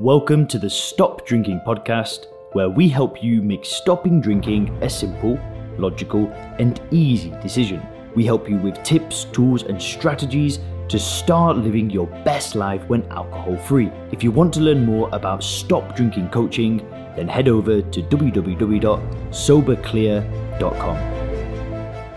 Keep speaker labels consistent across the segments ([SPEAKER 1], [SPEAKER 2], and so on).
[SPEAKER 1] Welcome to the Stop Drinking podcast, where we help you make stopping drinking a simple, logical, and easy decision. We help you with tips, tools, and strategies to start living your best life when alcohol free. If you want to learn more about stop drinking coaching, then head over to www.soberclear.com.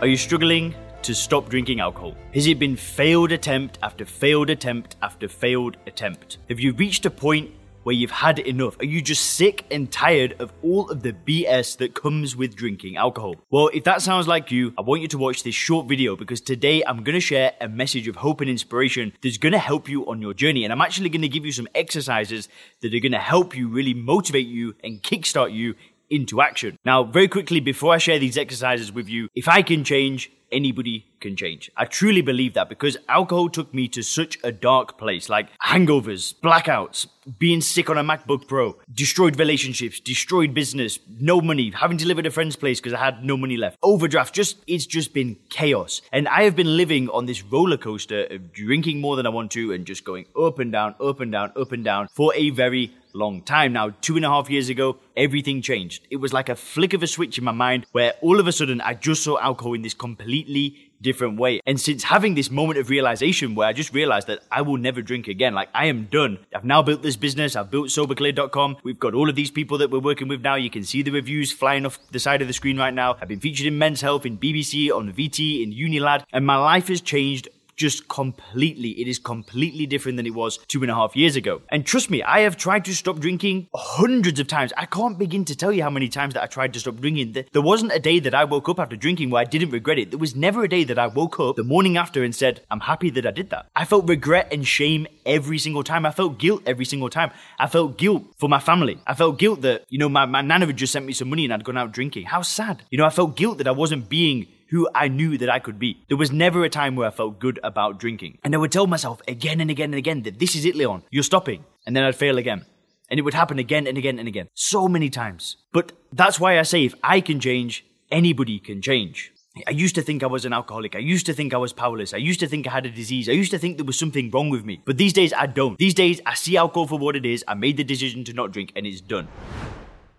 [SPEAKER 1] Are you struggling to stop drinking alcohol? Has it been failed attempt after failed attempt after failed attempt? Have you reached a point where you've had enough? Are you just sick and tired of all of the BS that comes with drinking alcohol? Well, if that sounds like you, I want you to watch this short video because today I'm going to share a message of hope and inspiration that's going to help you on your journey. And I'm actually going to give you some exercises that are going to help you really motivate you and kickstart you into action. Now, very quickly, before I share these exercises with you, if I can change, anybody can change. I truly believe that because alcohol took me to such a dark place like hangovers, blackouts, being sick on a MacBook Pro, destroyed relationships, destroyed business, no money, having to live at a friend's place because I had no money left, overdraft, just, it's just been chaos. And I have been living on this roller coaster of drinking more than I want to and just going up and down, up and down, up and down for a very long time. Now, two and a half years ago, everything changed. It was like a flick of a switch in my mind where all of a sudden I just saw alcohol in this completely different way. And since having this moment of realization where I just realized that I will never drink again, like I am done. I've now built this business. I've built soberclear.com. We've got all of these people that we're working with now. You can see the reviews flying off the side of the screen right now. I've been featured in Men's Health, in BBC, on VT, in Unilad, and my life has changed just completely. It is completely different than it was two and a half years ago. And trust me, I have tried to stop drinking hundreds of times. I can't begin to tell you how many times that I tried to stop drinking. There wasn't a day that I woke up after drinking where I didn't regret it. There was never a day that I woke up the morning after and said, I'm happy that I did that. I felt regret and shame every single time. I felt guilt every single time. I felt guilt for my family. I felt guilt that, you know, my, my nana had just sent me some money and I'd gone out drinking. How sad. You know, I felt guilt that I wasn't being who I knew that I could be. There was never a time where I felt good about drinking. And I would tell myself again and again and again that this is it, Leon. You're stopping. And then I'd fail again. And it would happen again and again and again. So many times. But that's why I say if I can change, anybody can change. I used to think I was an alcoholic. I used to think I was powerless. I used to think I had a disease. I used to think there was something wrong with me. But these days I don't. These days I see alcohol for what it is. I made the decision to not drink and it's done.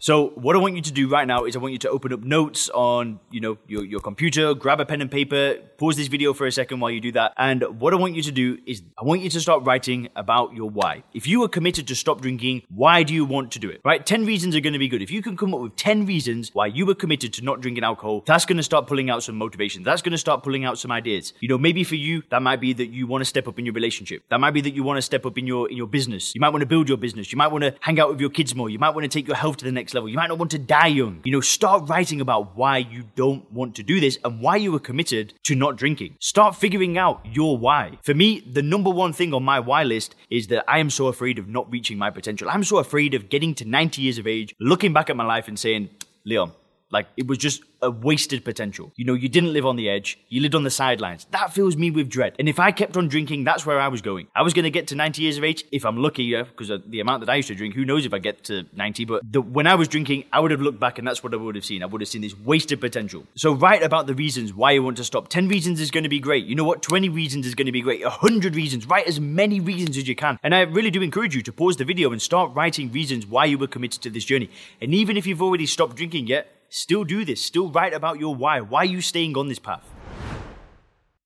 [SPEAKER 1] So what I want you to do right now is I want you to open up notes on, you know, your, your computer, grab a pen and paper, pause this video for a second while you do that. And what I want you to do is I want you to start writing about your why. If you are committed to stop drinking, why do you want to do it? Right? 10 reasons are going to be good. If you can come up with 10 reasons why you were committed to not drinking alcohol, that's going to start pulling out some motivation. That's going to start pulling out some ideas. You know, maybe for you, that might be that you want to step up in your relationship. That might be that you want to step up in your, in your business. You might want to build your business. You might want to hang out with your kids more. You might want to take your health to the next level. You might not want to die young. You know, start writing about why you don't want to do this and why you were committed to not drinking. Start figuring out your why. For me, the number one thing on my why list is that I am so afraid of not reaching my potential. I'm so afraid of getting to 90 years of age, looking back at my life and saying, Leon, like it was just a wasted potential. You know, you didn't live on the edge, you lived on the sidelines. That fills me with dread. And if I kept on drinking, that's where I was going. I was going to get to 90 years of age if I'm lucky, yeah, because uh, the amount that I used to drink, who knows if I get to 90. But the, when I was drinking, I would have looked back and that's what I would have seen. I would have seen this wasted potential. So write about the reasons why you want to stop. 10 reasons is going to be great. You know what? 20 reasons is going to be great. 100 reasons. Write as many reasons as you can. And I really do encourage you to pause the video and start writing reasons why you were committed to this journey. And even if you've already stopped drinking yet, Still do this. Still write about your why. Why are you staying on this path?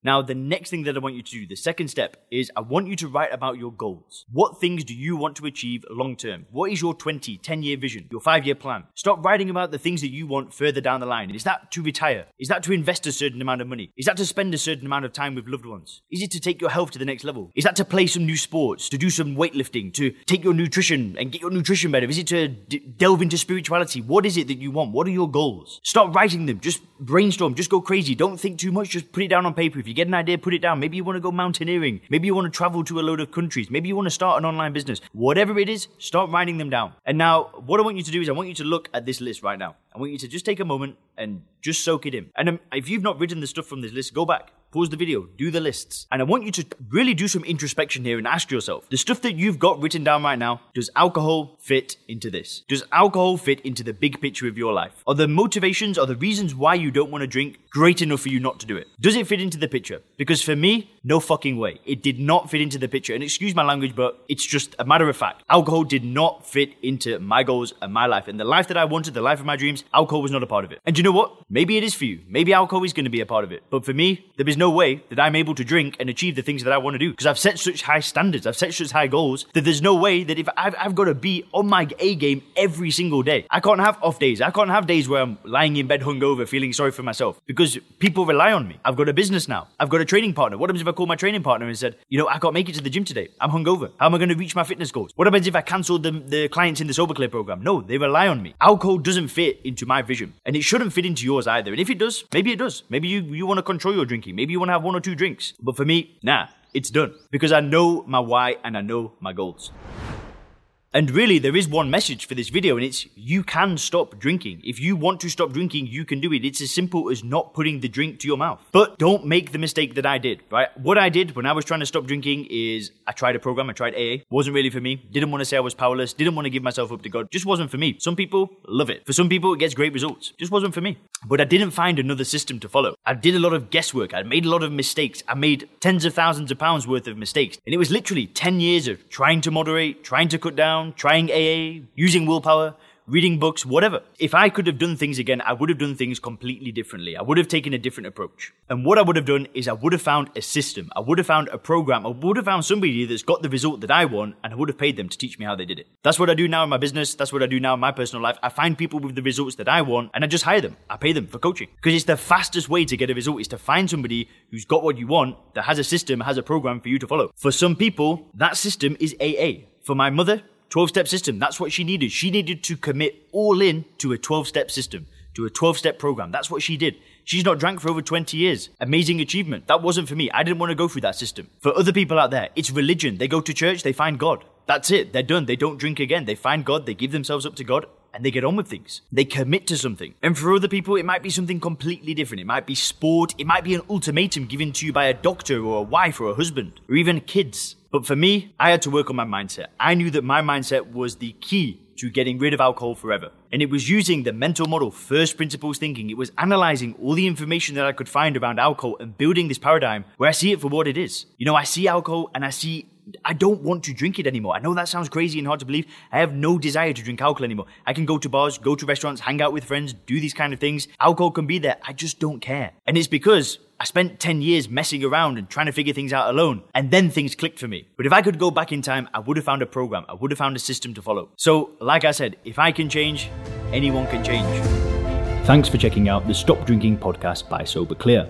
[SPEAKER 1] Now, the next thing that I want you to do, the second step, is I want you to write about your goals. What things do you want to achieve long term? What is your 20, 10 year vision, your five year plan? Stop writing about the things that you want further down the line. Is that to retire? Is that to invest a certain amount of money? Is that to spend a certain amount of time with loved ones? Is it to take your health to the next level? Is that to play some new sports, to do some weightlifting, to take your nutrition and get your nutrition better? Is it to d- delve into spirituality? What is it that you want? What are your goals? Stop writing them. Just brainstorm. Just go crazy. Don't think too much. Just put it down on paper. If you get an idea, put it down. Maybe you want to go mountaineering. Maybe you want to travel to a load of countries. Maybe you want to start an online business. Whatever it is, start writing them down. And now, what I want you to do is I want you to look at this list right now. I want you to just take a moment and just soak it in. And um, if you've not written the stuff from this list, go back pause the video, do the lists. And I want you to really do some introspection here and ask yourself the stuff that you've got written down right now, does alcohol fit into this? Does alcohol fit into the big picture of your life? Are the motivations, are the reasons why you don't want to drink great enough for you not to do it? Does it fit into the picture? Because for me, No fucking way. It did not fit into the picture. And excuse my language, but it's just a matter of fact. Alcohol did not fit into my goals and my life. And the life that I wanted, the life of my dreams, alcohol was not a part of it. And you know what? Maybe it is for you. Maybe alcohol is going to be a part of it. But for me, there is no way that I'm able to drink and achieve the things that I want to do because I've set such high standards. I've set such high goals that there's no way that if I've, I've got to be on my A game every single day. I can't have off days. I can't have days where I'm lying in bed hungover feeling sorry for myself because people rely on me. I've got a business now. I've got a training partner. What happens if I call my training partner and said, you know, I can't make it to the gym today. I'm hungover. How am I going to reach my fitness goals? What happens if I cancel the, the clients in the Sober Clear program? No, they rely on me. Alcohol doesn't fit into my vision and it shouldn't fit into yours either. And if it does, maybe it does. Maybe you, you want to control your drinking. Maybe you want to have one or two drinks. But for me, nah, it's done because I know my why and I know my goals. And really, there is one message for this video, and it's you can stop drinking. If you want to stop drinking, you can do it. It's as simple as not putting the drink to your mouth. But don't make the mistake that I did, right? What I did when I was trying to stop drinking is I tried a program, I tried AA, wasn't really for me. Didn't want to say I was powerless, didn't want to give myself up to God, just wasn't for me. Some people love it. For some people, it gets great results. Just wasn't for me. But I didn't find another system to follow. I did a lot of guesswork, I made a lot of mistakes, I made tens of thousands of pounds worth of mistakes. And it was literally 10 years of trying to moderate, trying to cut down, trying AA using willpower, reading books, whatever. If I could have done things again, I would have done things completely differently. I would have taken a different approach. And what I would have done is I would have found a system. I would have found a program. I would have found somebody that's got the result that I want and I would have paid them to teach me how they did it. That's what I do now in my business. That's what I do now in my personal life. I find people with the results that I want and I just hire them. I pay them for coaching because it's the fastest way to get a result is to find somebody who's got what you want, that has a system, has a program for you to follow. For some people, that system is AA. For my mother, 12 step system. That's what she needed. She needed to commit all in to a 12 step system, to a 12 step program. That's what she did. She's not drank for over 20 years. Amazing achievement. That wasn't for me. I didn't want to go through that system. For other people out there, it's religion. They go to church, they find God. That's it. They're done. They don't drink again. They find God, they give themselves up to God, and they get on with things. They commit to something. And for other people, it might be something completely different. It might be sport. It might be an ultimatum given to you by a doctor or a wife or a husband or even kids. But for me, I had to work on my mindset. I knew that my mindset was the key to getting rid of alcohol forever. And it was using the mental model first principles thinking. It was analyzing all the information that I could find around alcohol and building this paradigm where I see it for what it is. You know, I see alcohol and I see I don't want to drink it anymore. I know that sounds crazy and hard to believe. I have no desire to drink alcohol anymore. I can go to bars, go to restaurants, hang out with friends, do these kind of things. Alcohol can be there. I just don't care. And it's because I spent 10 years messing around and trying to figure things out alone, and then things clicked for me. But if I could go back in time, I would have found a program, I would have found a system to follow. So, like I said, if I can change, anyone can change. Thanks for checking out the Stop Drinking podcast by Sober Clear.